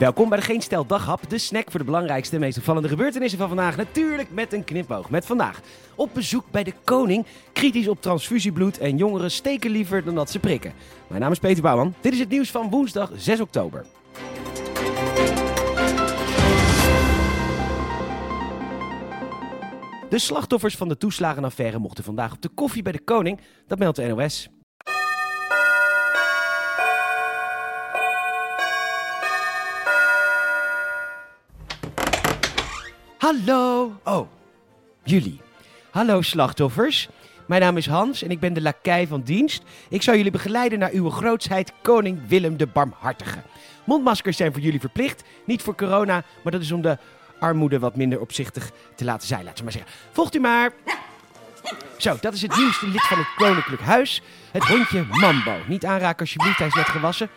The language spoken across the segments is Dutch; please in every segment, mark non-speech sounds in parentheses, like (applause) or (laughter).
Welkom bij de Geen Stel Daghap, de snack voor de belangrijkste en meest opvallende gebeurtenissen van vandaag. Natuurlijk met een knipoog. Met vandaag op bezoek bij de koning, kritisch op transfusiebloed en jongeren steken liever dan dat ze prikken. Mijn naam is Peter Bouwman. Dit is het nieuws van woensdag 6 oktober. De slachtoffers van de toeslagenaffaire mochten vandaag op de koffie bij de koning. Dat meldt de NOS. Hallo. Oh, jullie. Hallo slachtoffers. Mijn naam is Hans en ik ben de lakij van dienst. Ik zal jullie begeleiden naar uw grootsheid koning Willem de Barmhartige. Mondmaskers zijn voor jullie verplicht, niet voor corona, maar dat is om de armoede wat minder opzichtig te laten zijn. Laten we maar zeggen. Volgt u maar. Zo, dat is het nieuwste lid van het Koninklijk Huis. Het hondje Mambo. Niet aanraken alsjeblieft, hij is net gewassen.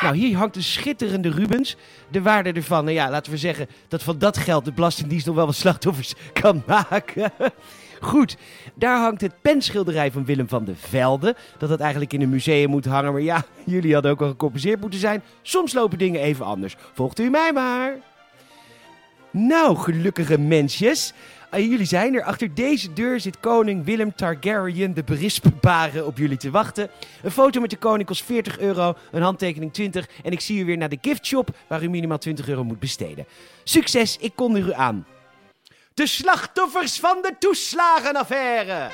Nou, hier hangt een schitterende Rubens. De waarde ervan, nou ja, laten we zeggen dat van dat geld de Belastingdienst nog wel wat slachtoffers kan maken. Goed, daar hangt het penschilderij van Willem van de Velde. Dat het eigenlijk in een museum moet hangen, maar ja, jullie hadden ook al gecompenseerd moeten zijn. Soms lopen dingen even anders. Volgt u mij maar. Nou, gelukkige mensjes. Ah, jullie zijn er. Achter deze deur zit koning Willem Targaryen de berispbare op jullie te wachten. Een foto met de koning kost 40 euro, een handtekening 20 en ik zie u weer naar de giftshop waar u minimaal 20 euro moet besteden. Succes, ik kondig u aan. De slachtoffers van de toeslagenaffaire.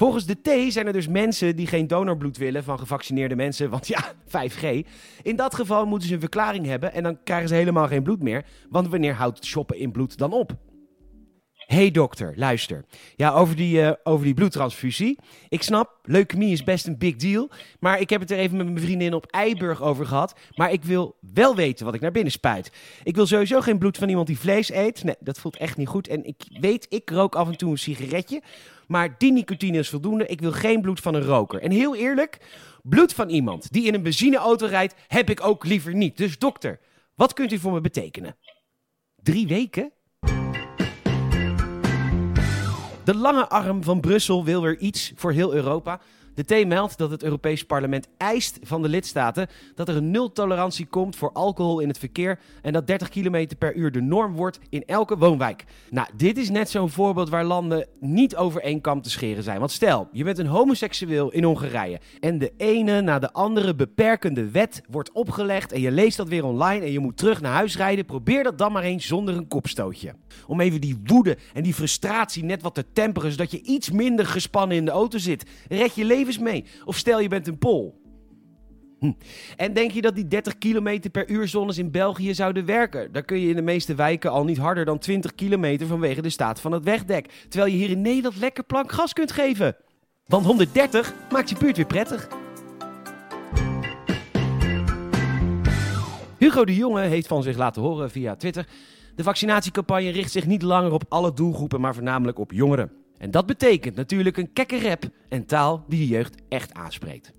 Volgens de T zijn er dus mensen die geen donorbloed willen van gevaccineerde mensen, want ja, (laughs) 5G. In dat geval moeten ze een verklaring hebben en dan krijgen ze helemaal geen bloed meer, want wanneer houdt shoppen in bloed dan op? Hey dokter, luister. Ja, over die, uh, over die bloedtransfusie. Ik snap, leukemie is best een big deal. Maar ik heb het er even met mijn vriendin op Eiburg over gehad. Maar ik wil wel weten wat ik naar binnen spuit. Ik wil sowieso geen bloed van iemand die vlees eet. Nee, dat voelt echt niet goed. En ik weet, ik rook af en toe een sigaretje. Maar die nicotine is voldoende. Ik wil geen bloed van een roker. En heel eerlijk, bloed van iemand die in een benzineauto rijdt, heb ik ook liever niet. Dus dokter, wat kunt u voor me betekenen? Drie weken? De lange arm van Brussel wil weer iets voor heel Europa. De T meldt dat het Europees Parlement eist van de lidstaten dat er een nultolerantie komt voor alcohol in het verkeer en dat 30 km per uur de norm wordt in elke woonwijk. Nou, dit is net zo'n voorbeeld waar landen niet over één kam te scheren zijn. Want stel, je bent een homoseksueel in Hongarije en de ene na de andere beperkende wet wordt opgelegd en je leest dat weer online en je moet terug naar huis rijden. Probeer dat dan maar eens zonder een kopstootje. Om even die woede en die frustratie net wat te temperen, zodat je iets minder gespannen in de auto zit. Red je mee. Of stel je bent een Pool. Hm. En denk je dat die 30 km per uur zones in België zouden werken? Dan kun je in de meeste wijken al niet harder dan 20 km vanwege de staat van het wegdek. Terwijl je hier in Nederland lekker plank gas kunt geven. Want 130 maakt je buurt weer prettig. Hugo de Jonge heeft van zich laten horen via Twitter. De vaccinatiecampagne richt zich niet langer op alle doelgroepen, maar voornamelijk op jongeren. En dat betekent natuurlijk een kekke rap en taal die de jeugd echt aanspreekt.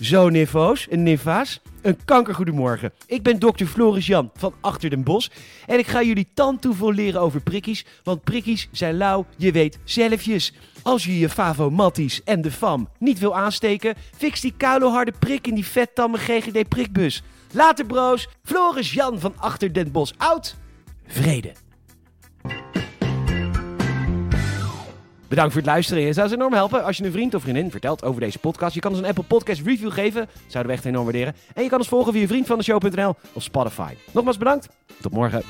Zo, nifo's en nifa's. Een kankergoedemorgen. Ik ben dokter Floris Jan van Achter den Bos. En ik ga jullie tandtoeval leren over prikkies. Want prikkies zijn lauw, je weet, zelfjes. Als je je Favo Matties en de FAM niet wil aansteken, fix die harde prik in die vettamme GGD prikbus. Later broos, Floris Jan van Achter den Bos oud. Vrede. Bedankt voor het luisteren. Je zou ze enorm helpen als je een vriend of vriendin vertelt over deze podcast. Je kan ons een Apple Podcast review geven. Zouden we echt enorm waarderen. En je kan ons volgen via vriendvandeshow.nl of Spotify. Nogmaals bedankt. Tot morgen.